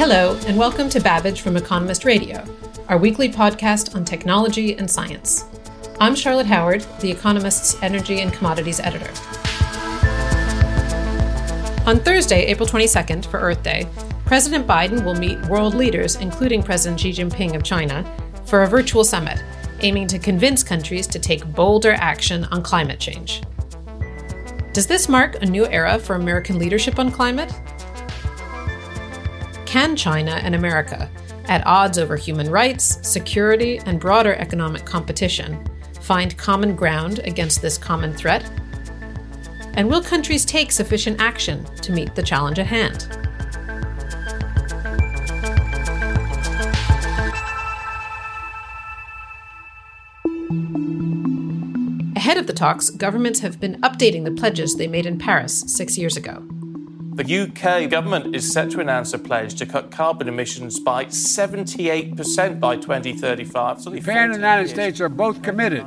Hello, and welcome to Babbage from Economist Radio, our weekly podcast on technology and science. I'm Charlotte Howard, The Economist's energy and commodities editor. On Thursday, April 22nd, for Earth Day, President Biden will meet world leaders, including President Xi Jinping of China, for a virtual summit aiming to convince countries to take bolder action on climate change. Does this mark a new era for American leadership on climate? Can China and America, at odds over human rights, security, and broader economic competition, find common ground against this common threat? And will countries take sufficient action to meet the challenge at hand? Ahead of the talks, governments have been updating the pledges they made in Paris six years ago. The UK government is set to announce a pledge to cut carbon emissions by 78% by 2035. So Japan and the United years. States are both committed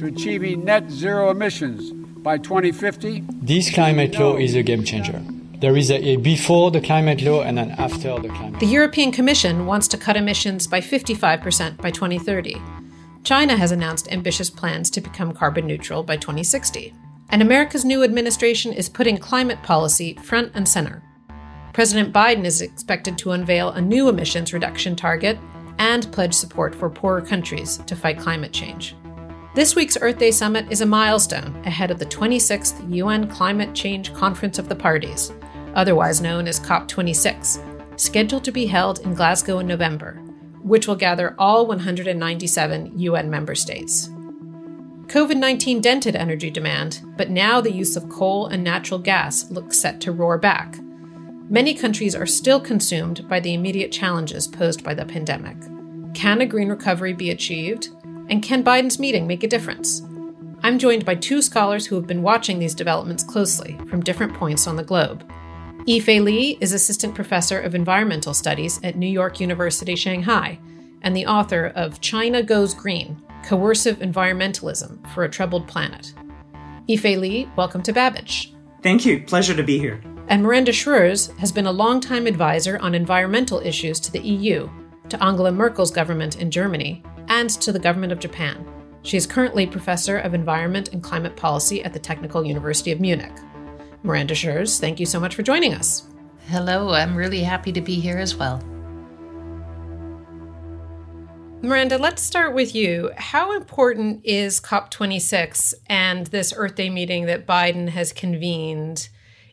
to achieving net zero emissions by 2050. This climate law is a game changer. There is a, a, before the climate law and an after the climate. law. The European Commission wants to cut emissions by 55% by 2030. China has announced ambitious plans to become carbon neutral by 2060 and America's new administration is putting climate policy front and center. President Biden is expected to unveil a new emissions reduction target and pledge support for poorer countries to fight climate change. This week's Earth Day Summit is a milestone ahead of the 26th UN Climate Change Conference of the Parties, otherwise known as COP26, scheduled to be held in Glasgow in November, which will gather all 197 UN member states. COVID 19 dented energy demand, but now the use of coal and natural gas looks set to roar back. Many countries are still consumed by the immediate challenges posed by the pandemic. Can a green recovery be achieved? And can Biden's meeting make a difference? I'm joined by two scholars who have been watching these developments closely from different points on the globe. Yifei Li is Assistant Professor of Environmental Studies at New York University Shanghai and the author of China Goes Green Coercive Environmentalism for a Troubled Planet. Yifei Li, welcome to Babbage. Thank you. Pleasure to be here. And Miranda Schreurs has been a longtime advisor on environmental issues to the EU, to Angela Merkel's government in Germany, and to the government of Japan. She is currently professor of environment and climate policy at the Technical University of Munich. Miranda Schreurs, thank you so much for joining us. Hello, I'm really happy to be here as well. Miranda, let's start with you. How important is COP26 and this Earth Day meeting that Biden has convened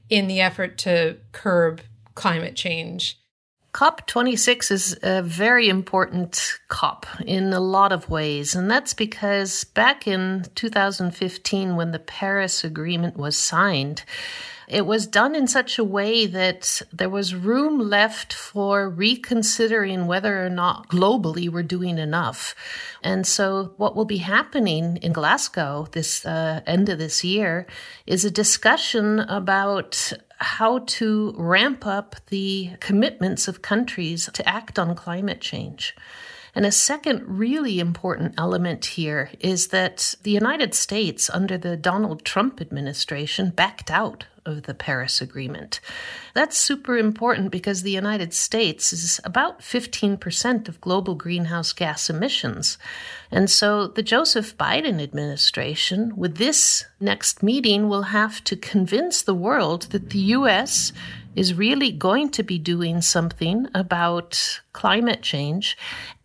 in the effort to curb climate change? COP26 is a very important COP in a lot of ways. And that's because back in 2015, when the Paris Agreement was signed, it was done in such a way that there was room left for reconsidering whether or not globally we're doing enough. And so, what will be happening in Glasgow this uh, end of this year is a discussion about how to ramp up the commitments of countries to act on climate change. And a second really important element here is that the United States, under the Donald Trump administration, backed out of the Paris Agreement. That's super important because the United States is about 15% of global greenhouse gas emissions. And so the Joseph Biden administration, with this next meeting, will have to convince the world that the U.S. is really going to be doing something about climate change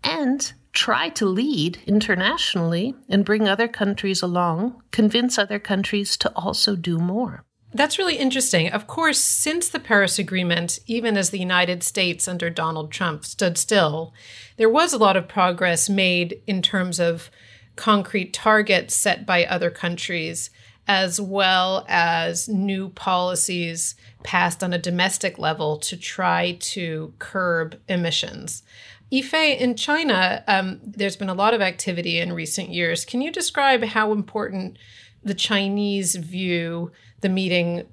and try to lead internationally and bring other countries along, convince other countries to also do more. That's really interesting. Of course, since the Paris Agreement, even as the United States under Donald Trump stood still, there was a lot of progress made in terms of concrete targets set by other countries as well as new policies passed on a domestic level to try to curb emissions. Yifei, in China, um, there's been a lot of activity in recent years. Can you describe how important the Chinese view the meeting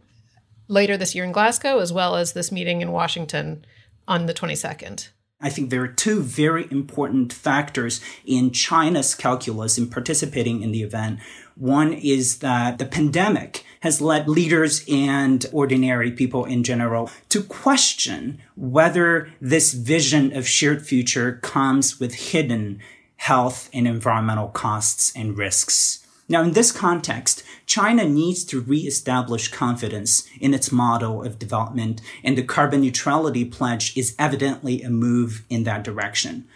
later this year in Glasgow, as well as this meeting in Washington on the 22nd? I think there are two very important factors in China's calculus in participating in the event. One is that the pandemic has led leaders and ordinary people in general to question whether this vision of shared future comes with hidden health and environmental costs and risks. Now, in this context, China needs to reestablish confidence in its model of development, and the carbon neutrality pledge is evidently a move in that direction.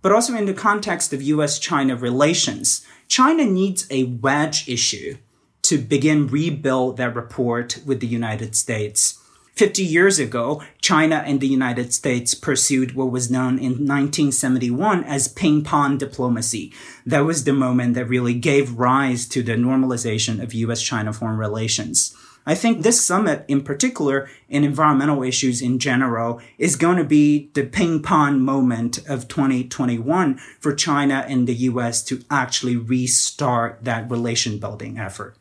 But also in the context of US China relations, China needs a wedge issue to begin rebuild that rapport with the United States. 50 years ago, China and the United States pursued what was known in 1971 as ping pong diplomacy. That was the moment that really gave rise to the normalization of US China foreign relations. I think this summit in particular and environmental issues in general is going to be the ping pong moment of 2021 for China and the US to actually restart that relation building effort.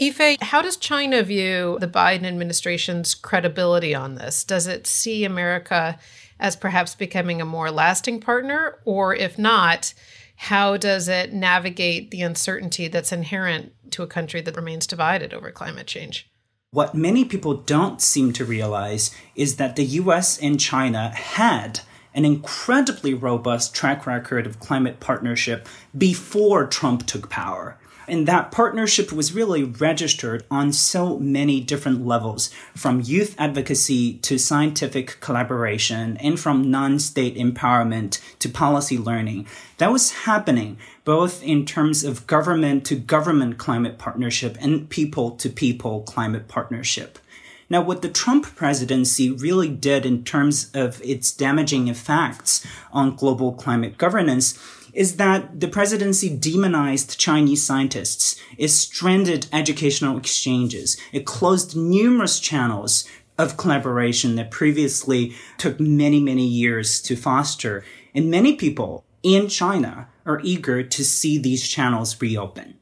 Yifei, how does China view the Biden administration's credibility on this? Does it see America as perhaps becoming a more lasting partner? Or if not, how does it navigate the uncertainty that's inherent to a country that remains divided over climate change? What many people don't seem to realize is that the US and China had an incredibly robust track record of climate partnership before Trump took power. And that partnership was really registered on so many different levels, from youth advocacy to scientific collaboration, and from non state empowerment to policy learning. That was happening both in terms of government to government climate partnership and people to people climate partnership. Now, what the Trump presidency really did in terms of its damaging effects on global climate governance is that the presidency demonized Chinese scientists. It stranded educational exchanges. It closed numerous channels of collaboration that previously took many, many years to foster. And many people in China are eager to see these channels reopen.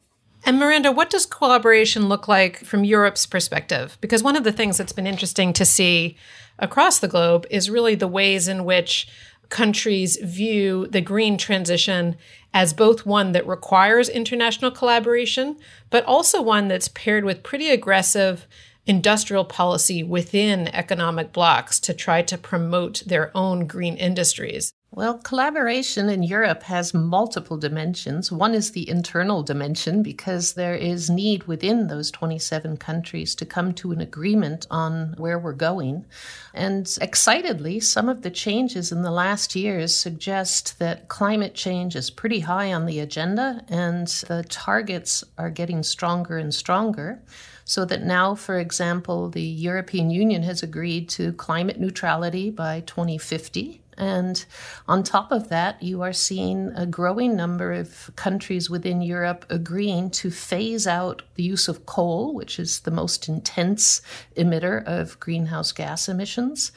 And Miranda, what does collaboration look like from Europe's perspective? Because one of the things that's been interesting to see across the globe is really the ways in which countries view the green transition as both one that requires international collaboration, but also one that's paired with pretty aggressive industrial policy within economic blocks to try to promote their own green industries. Well, collaboration in Europe has multiple dimensions. One is the internal dimension because there is need within those 27 countries to come to an agreement on where we're going. And excitedly, some of the changes in the last years suggest that climate change is pretty high on the agenda and the targets are getting stronger and stronger. So that now, for example, the European Union has agreed to climate neutrality by 2050 and on top of that, you are seeing a growing number of countries within Europe agreeing to phase out the use of coal, which is the most intense emitter of greenhouse gas emissions.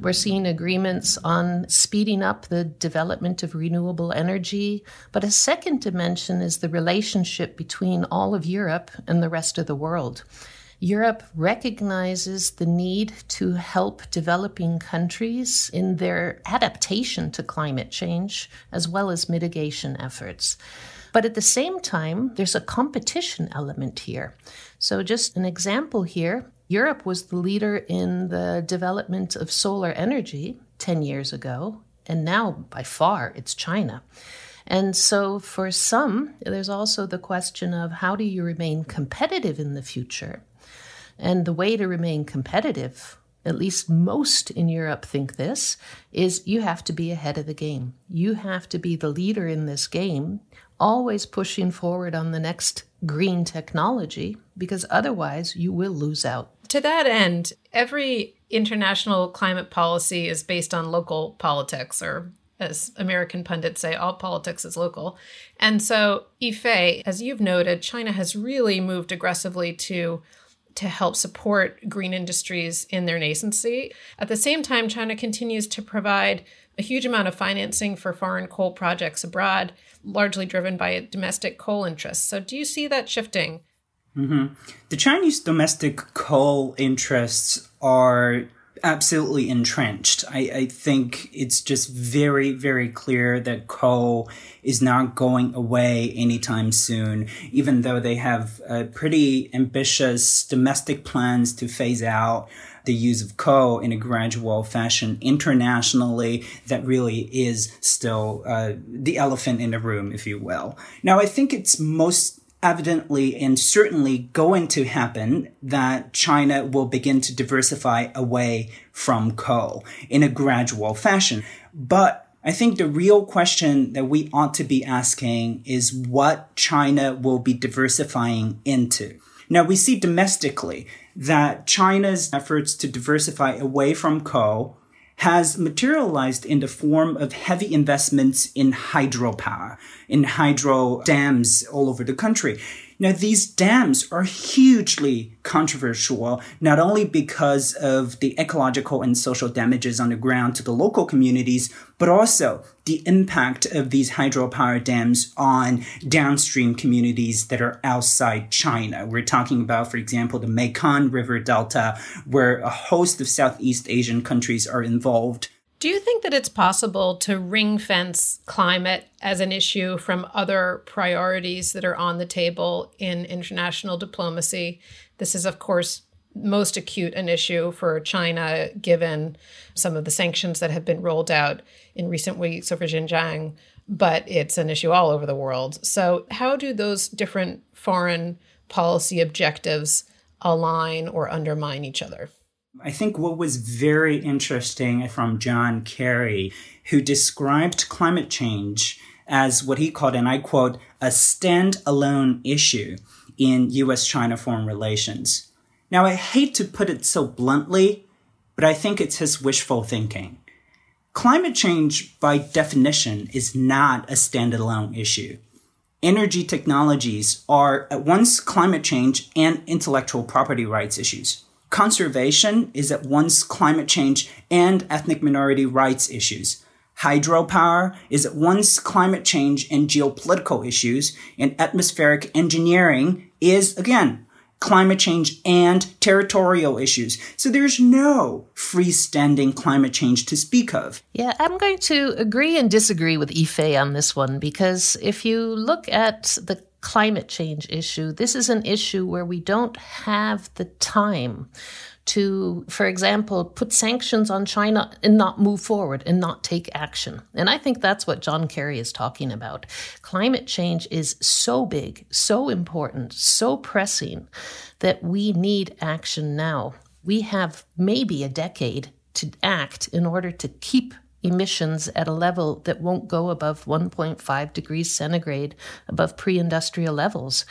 We're seeing agreements on speeding up the development of renewable energy. But a second dimension is the relationship between all of Europe and the rest of the world. Europe recognizes the need to help developing countries in their adaptation to climate change as well as mitigation efforts. But at the same time, there's a competition element here. So, just an example here Europe was the leader in the development of solar energy 10 years ago, and now by far it's China. And so, for some, there's also the question of how do you remain competitive in the future? And the way to remain competitive, at least most in Europe think this, is you have to be ahead of the game. You have to be the leader in this game, always pushing forward on the next green technology, because otherwise you will lose out. To that end, every international climate policy is based on local politics or as American pundits say, all politics is local. And so, Yifei, as you've noted, China has really moved aggressively to to help support green industries in their nascency. At the same time, China continues to provide a huge amount of financing for foreign coal projects abroad, largely driven by domestic coal interests. So, do you see that shifting? Mm-hmm. The Chinese domestic coal interests are absolutely entrenched. I, I, think it's just very, very clear that coal is not going away anytime soon, even though they have uh, pretty ambitious domestic plans to phase out the use of coal in a gradual fashion internationally that really is still uh, the elephant in the room, if you will. Now, I think it's most evidently and certainly going to happen that China will begin to diversify away from coal in a gradual fashion. But I think the real question that we ought to be asking is what China will be diversifying into. Now we see domestically that China's efforts to diversify away from coal has materialized in the form of heavy investments in hydropower, in hydro dams all over the country. Now, these dams are hugely controversial, not only because of the ecological and social damages on the ground to the local communities, but also the impact of these hydropower dams on downstream communities that are outside China. We're talking about, for example, the Mekong River Delta, where a host of Southeast Asian countries are involved. Do you think that it's possible to ring fence climate as an issue from other priorities that are on the table in international diplomacy? This is, of course, most acute an issue for China, given some of the sanctions that have been rolled out in recent weeks over Xinjiang, but it's an issue all over the world. So, how do those different foreign policy objectives align or undermine each other? I think what was very interesting from John Kerry, who described climate change as what he called, and I quote, a standalone issue in US China foreign relations. Now, I hate to put it so bluntly, but I think it's his wishful thinking. Climate change, by definition, is not a standalone issue. Energy technologies are at once climate change and intellectual property rights issues conservation is at once climate change and ethnic minority rights issues. Hydropower is at once climate change and geopolitical issues, and atmospheric engineering is, again, climate change and territorial issues. So there's no freestanding climate change to speak of. Yeah, I'm going to agree and disagree with Yifei on this one because if you look at the climate change issue, this is an issue where we don't have the time to, for example, put sanctions on China and not move forward and not take action. And I think that's what John Kerry is talking about. Climate change is so big, so important, so pressing that we need action now. We have maybe a decade to act in order to keep emissions at a level that won't go above 1.5 degrees centigrade above pre industrial levels.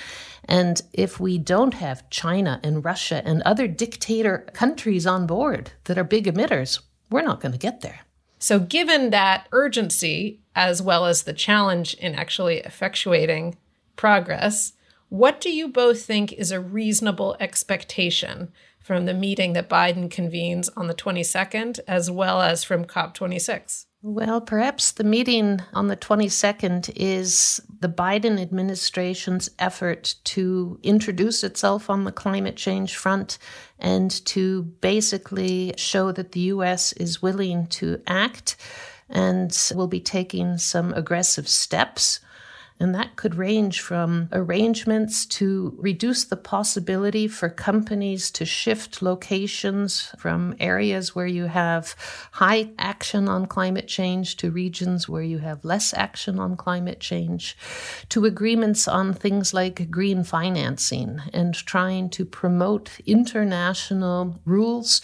And if we don't have China and Russia and other dictator countries on board that are big emitters, we're not going to get there. So, given that urgency, as well as the challenge in actually effectuating progress, what do you both think is a reasonable expectation from the meeting that Biden convenes on the 22nd, as well as from COP26? Well, perhaps the meeting on the 22nd is the Biden administration's effort to introduce itself on the climate change front and to basically show that the U.S. is willing to act and will be taking some aggressive steps and that could range from arrangements to reduce the possibility for companies to shift locations from areas where you have high action on climate change to regions where you have less action on climate change, to agreements on things like green financing and trying to promote international rules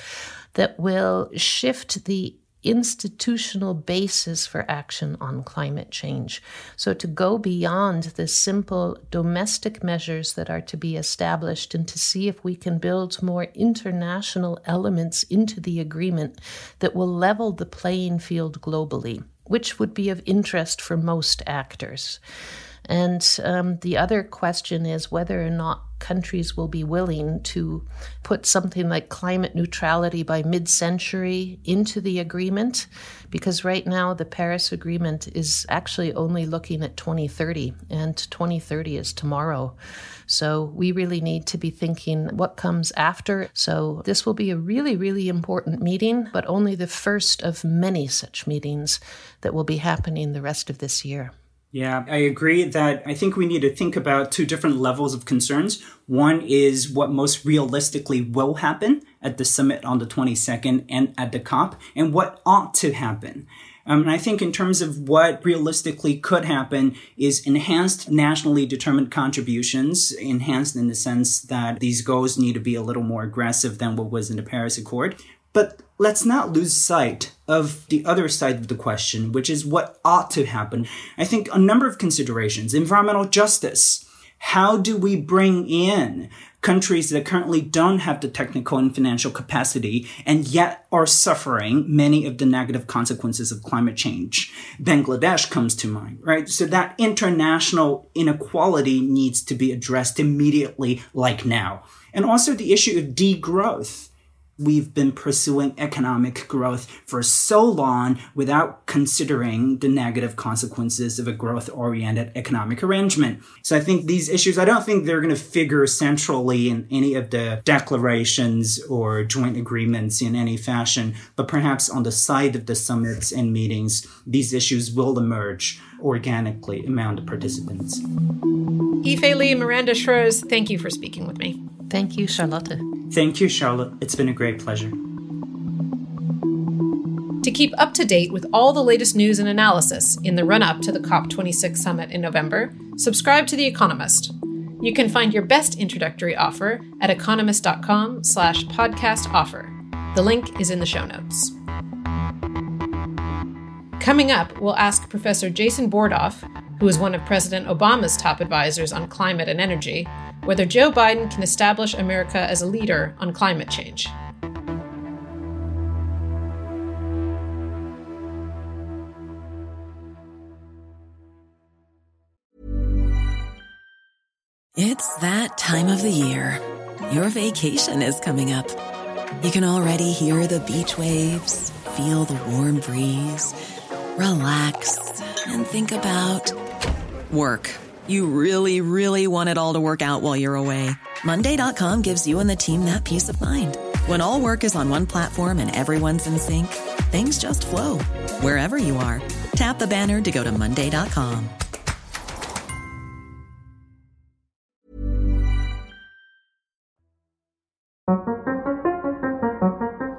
that will shift the institutional basis for action on climate change. So, to go beyond the simple domestic measures that are to be established and to see if we can build more international elements into the agreement that will level the playing field globally. which would be of interest for most actors. And um, the other question is whether or not countries will be willing to put something like climate neutrality by mid century into the agreement, because right now the Paris Agreement is actually only looking at 2030, and 2030 is tomorrow. So we really need to be thinking what comes after. So this will be a really, really important meeting, but only the first of many such meetings that will be happening the rest of this year. Yeah, I agree that I think we need to think about two different levels of concerns. One is what most realistically will happen at the summit on the 22nd and at the COP, and what ought to happen. Um, and I think in terms of what realistically could happen is enhanced nationally determined contributions, enhanced in the sense that these goals need to be a little more aggressive than what was in the Paris Accord. But let's not lose sight of the other side of the question, which is what ought to happen. I think a number of considerations. Environmental justice. How do we bring in countries that currently don't have the technical and financial capacity and yet are suffering many of the negative consequences of climate change. Bangladesh comes to mind, right? So that international inequality needs to be addressed immediately, like now. And also the issue of degrowth we've been pursuing economic growth for so long without considering the negative consequences of a growth oriented economic arrangement. So I think these issues, I don't think they're going to figure centrally in any of the declarations or joint agreements in any fashion, but perhaps on the side of the summits and meetings, these issues will emerge organically among the participants. Yifei Li, Miranda Schreurs, thank you for speaking with me. Thank you, Charlotte. Thank you, Charlotte. It's been a great pleasure. To keep up to date with all the latest news and analysis in the run up to the COP26 summit in November, subscribe to The Economist. You can find your best introductory offer at economist.com slash podcast offer. The link is in the show notes. Coming up, we'll ask Professor Jason Bordoff, who is one of President Obama's top advisors on climate and energy, whether Joe Biden can establish America as a leader on climate change. It's that time of the year. Your vacation is coming up. You can already hear the beach waves, feel the warm breeze, relax, and think about work. You really, really want it all to work out while you're away. Monday.com gives you and the team that peace of mind. When all work is on one platform and everyone's in sync, things just flow wherever you are. Tap the banner to go to Monday.com.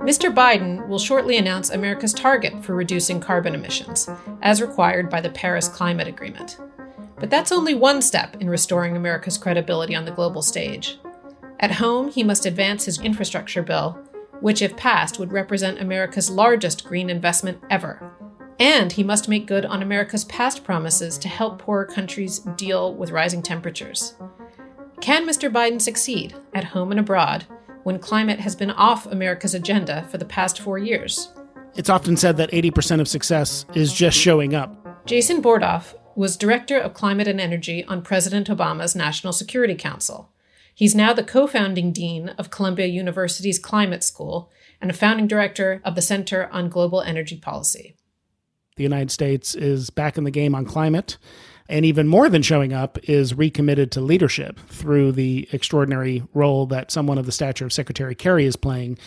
Mr. Biden will shortly announce America's target for reducing carbon emissions, as required by the Paris Climate Agreement. But that's only one step in restoring America's credibility on the global stage. At home, he must advance his infrastructure bill, which, if passed, would represent America's largest green investment ever. And he must make good on America's past promises to help poorer countries deal with rising temperatures. Can Mr. Biden succeed, at home and abroad, when climate has been off America's agenda for the past four years? It's often said that 80% of success is just showing up. Jason Bordoff was Director of Climate and Energy on President Obama's National Security Council. He's now the co founding dean of Columbia University's Climate School and a founding director of the Center on Global Energy Policy. The United States is back in the game on climate, and even more than showing up, is recommitted to leadership through the extraordinary role that someone of the stature of Secretary Kerry is playing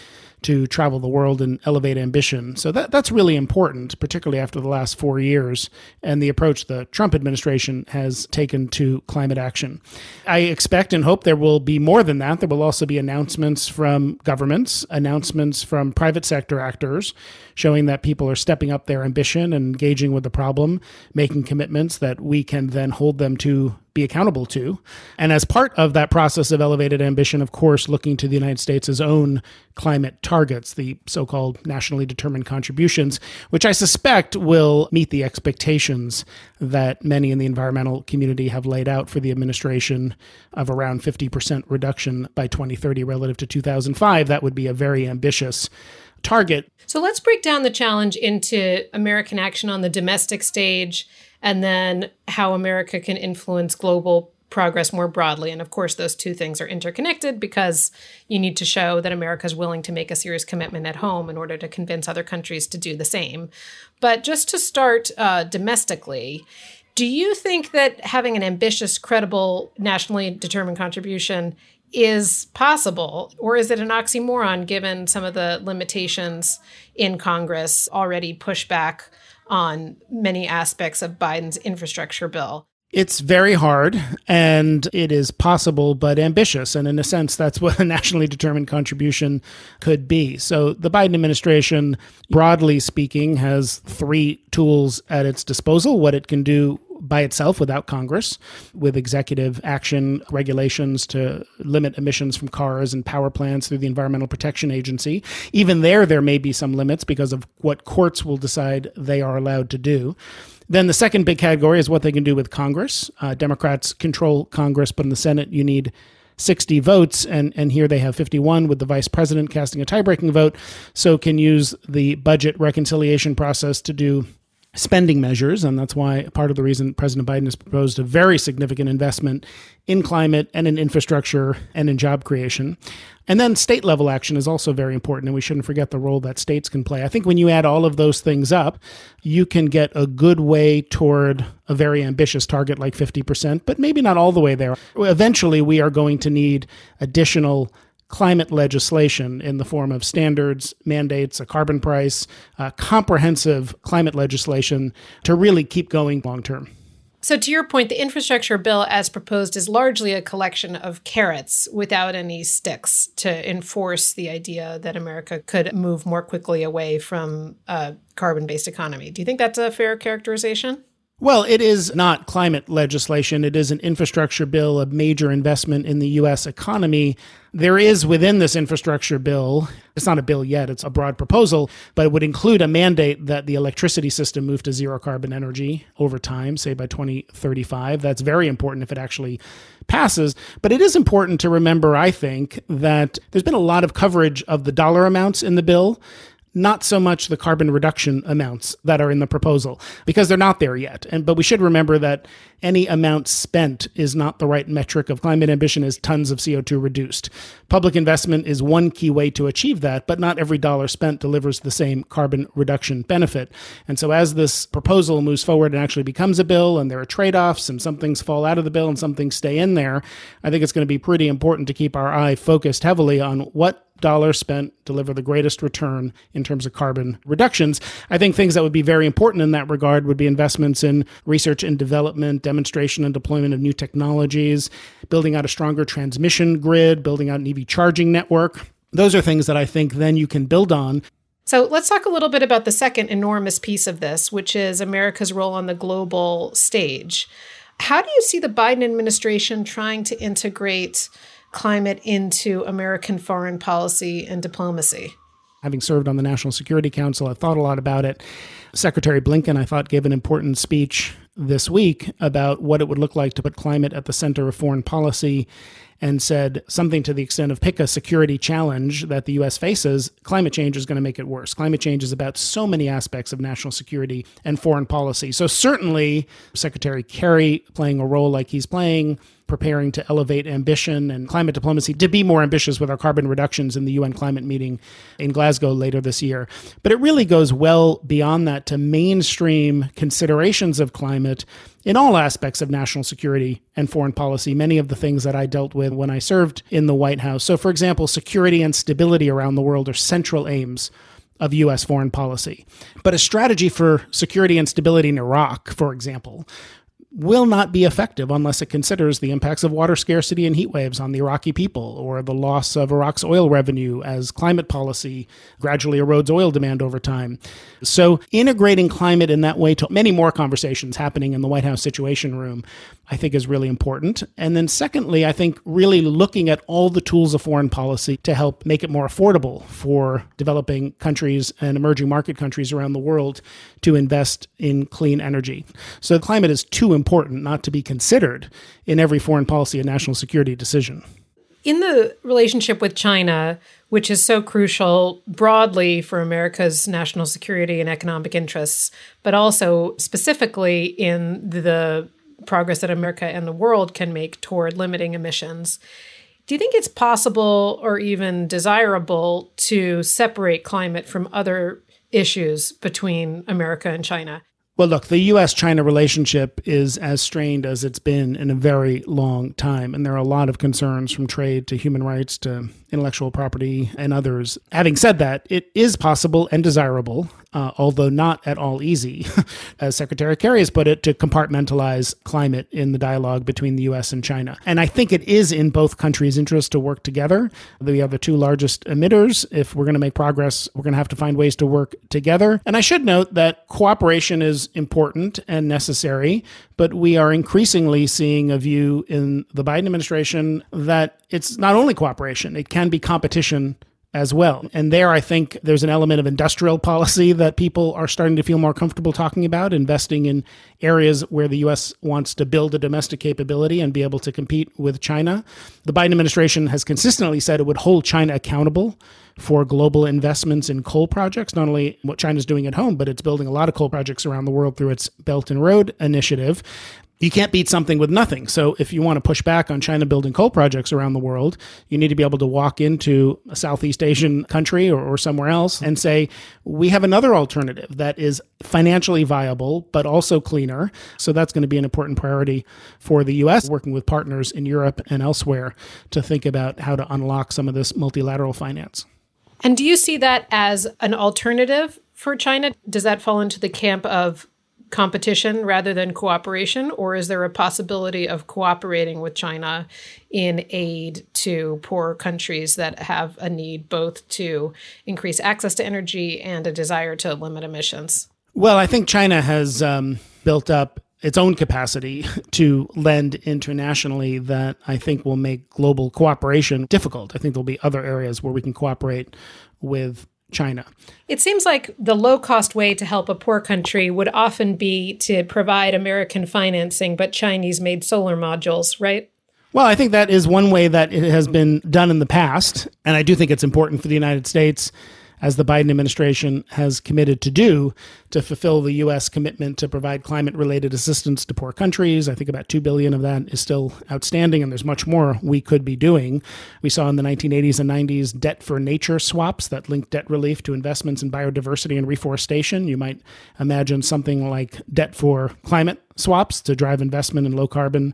to travel the world and elevate ambition. So that that's really important, particularly after the last four years and the approach the Trump administration has taken to climate action. I expect and hope there will be more than that. There will also be announcements from governments, announcements from private sector actors, showing that people are stepping up their ambition and engaging with the problem, making commitments that we can then hold them to be accountable to. And as part of that process of elevated ambition, of course, looking to the United States' own climate targets, the so called nationally determined contributions, which I suspect will meet the expectations that many in the environmental community have laid out for the administration of around 50% reduction by 2030 relative to 2005. That would be a very ambitious target. So let's break down the challenge into American action on the domestic stage and then how America can influence global progress more broadly. And of course, those two things are interconnected because you need to show that America is willing to make a serious commitment at home in order to convince other countries to do the same. But just to start uh, domestically, do you think that having an ambitious, credible, nationally determined contribution is possible, or is it an oxymoron given some of the limitations in Congress already push back on many aspects of Biden's infrastructure bill? It's very hard and it is possible but ambitious. And in a sense, that's what a nationally determined contribution could be. So the Biden administration, broadly speaking, has three tools at its disposal what it can do by itself without Congress, with executive action regulations to limit emissions from cars and power plants through the Environmental Protection Agency. Even there, there may be some limits because of what courts will decide they are allowed to do. Then the second big category is what they can do with Congress. Uh, Democrats control Congress, but in the Senate, you need 60 votes, and, and here they have 51 with the vice president casting a tie breaking vote. So can use the budget reconciliation process to do spending measures. And that's why part of the reason President Biden has proposed a very significant investment in climate and in infrastructure and in job creation. And then state level action is also very important, and we shouldn't forget the role that states can play. I think when you add all of those things up, you can get a good way toward a very ambitious target like 50%, but maybe not all the way there. Eventually, we are going to need additional climate legislation in the form of standards, mandates, a carbon price, uh, comprehensive climate legislation to really keep going long term. So, to your point, the infrastructure bill as proposed is largely a collection of carrots without any sticks to enforce the idea that America could move more quickly away from a carbon based economy. Do you think that's a fair characterization? Well, it is not climate legislation. It is an infrastructure bill, a major investment in the U.S. economy. There is within this infrastructure bill, it's not a bill yet, it's a broad proposal, but it would include a mandate that the electricity system move to zero carbon energy over time, say by 2035. That's very important if it actually passes. But it is important to remember, I think, that there's been a lot of coverage of the dollar amounts in the bill not so much the carbon reduction amounts that are in the proposal because they're not there yet. And but we should remember that any amount spent is not the right metric of climate ambition as tons of CO2 reduced public investment is one key way to achieve that but not every dollar spent delivers the same carbon reduction benefit and so as this proposal moves forward and actually becomes a bill and there are trade-offs and some things fall out of the bill and some things stay in there i think it's going to be pretty important to keep our eye focused heavily on what dollar spent deliver the greatest return in terms of carbon reductions. I think things that would be very important in that regard would be investments in research and development, demonstration and deployment of new technologies, building out a stronger transmission grid, building out an EV charging network. Those are things that I think then you can build on so let's talk a little bit about the second enormous piece of this, which is America's role on the global stage. How do you see the Biden administration trying to integrate climate into American foreign policy and diplomacy? Having served on the National Security Council, I've thought a lot about it. Secretary Blinken, I thought, gave an important speech this week about what it would look like to put climate at the center of foreign policy and said something to the extent of pick a security challenge that the US faces, climate change is going to make it worse. Climate change is about so many aspects of national security and foreign policy. So, certainly, Secretary Kerry playing a role like he's playing preparing to elevate ambition and climate diplomacy to be more ambitious with our carbon reductions in the UN climate meeting in Glasgow later this year. But it really goes well beyond that to mainstream considerations of climate in all aspects of national security and foreign policy, many of the things that I dealt with when I served in the White House. So, for example, security and stability around the world are central aims of U.S. foreign policy. But a strategy for security and stability in Iraq, for example, will not be effective unless it considers the impacts of water scarcity and heat waves on the Iraqi people, or the loss of Iraq's oil revenue as climate policy gradually erodes oil demand over time. So, integrating climate in that way to many more conversations happening in the White House Situation Room, I think is really important. And then, secondly, I think really looking at all the tools of foreign policy to help make it more affordable for developing countries and emerging market countries around the world to invest in clean energy. So, climate is too important not to be considered in every foreign policy and national security decision. In the relationship with China, which is so crucial broadly for America's national security and economic interests, but also specifically in the progress that America and the world can make toward limiting emissions. Do you think it's possible or even desirable to separate climate from other issues between America and China? Well, look, the US China relationship is as strained as it's been in a very long time. And there are a lot of concerns from trade to human rights to intellectual property, and others. Having said that, it is possible and desirable, uh, although not at all easy, as Secretary Kerry has put it, to compartmentalize climate in the dialogue between the US and China. And I think it is in both countries' interest to work together. We are the two largest emitters. If we're going to make progress, we're going to have to find ways to work together. And I should note that cooperation is important and necessary, but we are increasingly seeing a view in the Biden administration that it's not only cooperation, it can be competition as well. And there, I think there's an element of industrial policy that people are starting to feel more comfortable talking about, investing in areas where the U.S. wants to build a domestic capability and be able to compete with China. The Biden administration has consistently said it would hold China accountable for global investments in coal projects, not only what China's doing at home, but it's building a lot of coal projects around the world through its Belt and Road initiative you can't beat something with nothing. So if you want to push back on China building coal projects around the world, you need to be able to walk into a Southeast Asian country or, or, somewhere else and say, we have another alternative that is financially viable, but also cleaner. So that's going to be an important priority for the U.S., working with partners in Europe and elsewhere to think about how to unlock some of this multilateral finance. And do you see that as an alternative for China? Does that fall into the camp of competition rather than cooperation? Or is there a possibility of cooperating with China in aid to poor countries that have a need both to increase access to energy and a desire to limit emissions? Well, I think China has um, built up its own capacity to lend internationally that I think will make global cooperation difficult. I think there'll be other areas where we can cooperate with China. It seems like the low cost way to help a poor country would often be to provide American financing, but Chinese made solar modules, right? Well, I think that is one way that it has been done in the past. And I do think it's important for the United States as the Biden administration has committed to do to fulfill the U.S. commitment to provide climate related assistance to poor countries. I think about 2 billion of that is still outstanding, and there's much more we could be doing. We saw in the 1980s and 90s debt for nature swaps that linked debt relief to investments in biodiversity and reforestation. You might imagine something like debt for climate swaps to drive investment in low carbon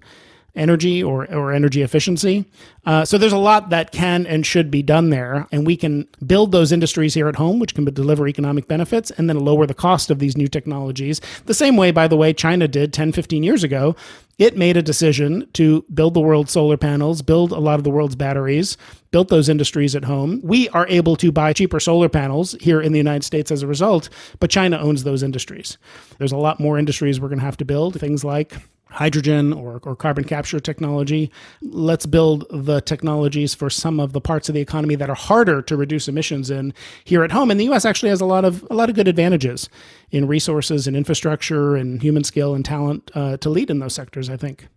energy or, or energy efficiency. Uh, so there's a lot that can and should be done there. And we can build those industries here at home, which can deliver economic benefits and then lower the cost of these new technologies. The same way, by the way, China did 10, 15 years ago. It made a decision to build the world's solar panels, build a lot of the world's batteries, built those industries at home. We are able to buy cheaper solar panels here in the United States as a result, but China owns those industries. There's a lot more industries we're going to have to build, things like hydrogen or, or carbon capture technology. Let's build the technologies for some of the parts of the economy that are harder to reduce emissions in here at home. And the US actually has a lot of a lot of good advantages in resources and infrastructure and human skill and talent uh, to lead in those sectors, I think.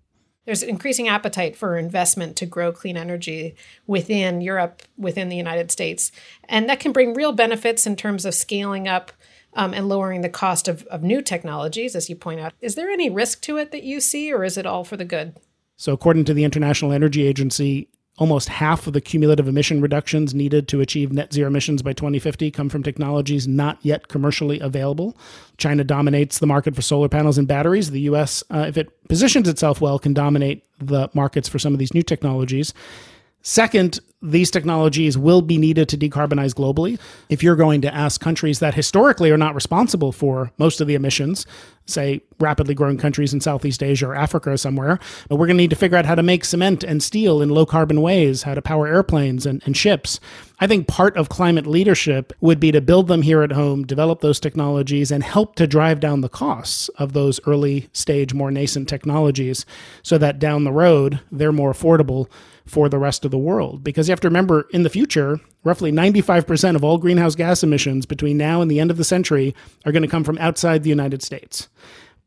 There's increasing appetite for investment to grow clean energy within Europe, within the United States. And that can bring real benefits in terms of scaling up um, and lowering the cost of, of new technologies, as you point out. Is there any risk to it that you see, or is it all for the good? So, according to the International Energy Agency, almost half of the cumulative emission reductions needed to achieve net zero emissions by 2050 come from technologies not yet commercially available. China dominates the market for solar panels and batteries. The US, uh, if it positions itself well, can dominate the markets for some of these new technologies. Second, these technologies will be needed to decarbonize globally. If you're going to ask countries that historically are not responsible for most of the emissions, say rapidly growing countries in Southeast Asia or Africa or somewhere, but we're going to need to figure out how to make cement and steel in low carbon ways, how to power airplanes and, and ships. I think part of climate leadership would be to build them here at home, develop those technologies, and help to drive down the costs of those early stage, more nascent technologies so that down the road they're more affordable for the rest of the world. Because you have to remember, in the future, roughly 95% of all greenhouse gas emissions between now and the end of the century are going to come from outside the United States.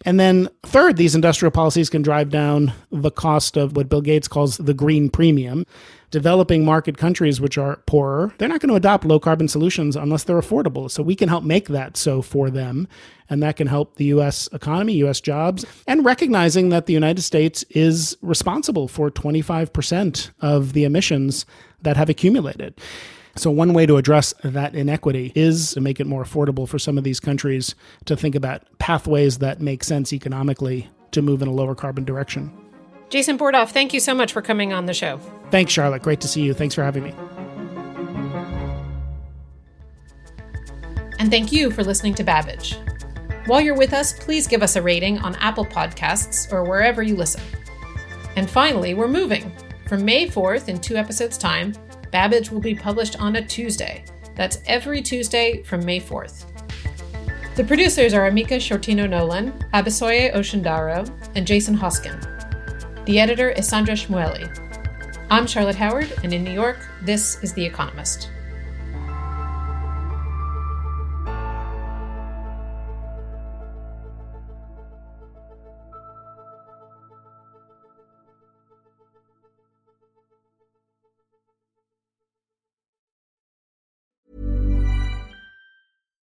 And then, third, these industrial policies can drive down the cost of what Bill Gates calls the green premium. Developing market countries, which are poorer, they're not going to adopt low carbon solutions unless they're affordable. So we can help make that so for them. And that can help the US economy, US jobs, and recognizing that the United States is responsible for 25% of the emissions that have accumulated. So, one way to address that inequity is to make it more affordable for some of these countries to think about pathways that make sense economically to move in a lower carbon direction. Jason Bordoff, thank you so much for coming on the show. Thanks, Charlotte. Great to see you. Thanks for having me. And thank you for listening to Babbage. While you're with us, please give us a rating on Apple Podcasts or wherever you listen. And finally, we're moving. From May 4th, in two episodes' time, Babbage will be published on a Tuesday. That's every Tuesday from May 4th. The producers are Amika Shortino Nolan, Abisoye Oshundaro, and Jason Hoskin. The editor is Sandra Shmueli. I'm Charlotte Howard, and in New York, this is The Economist.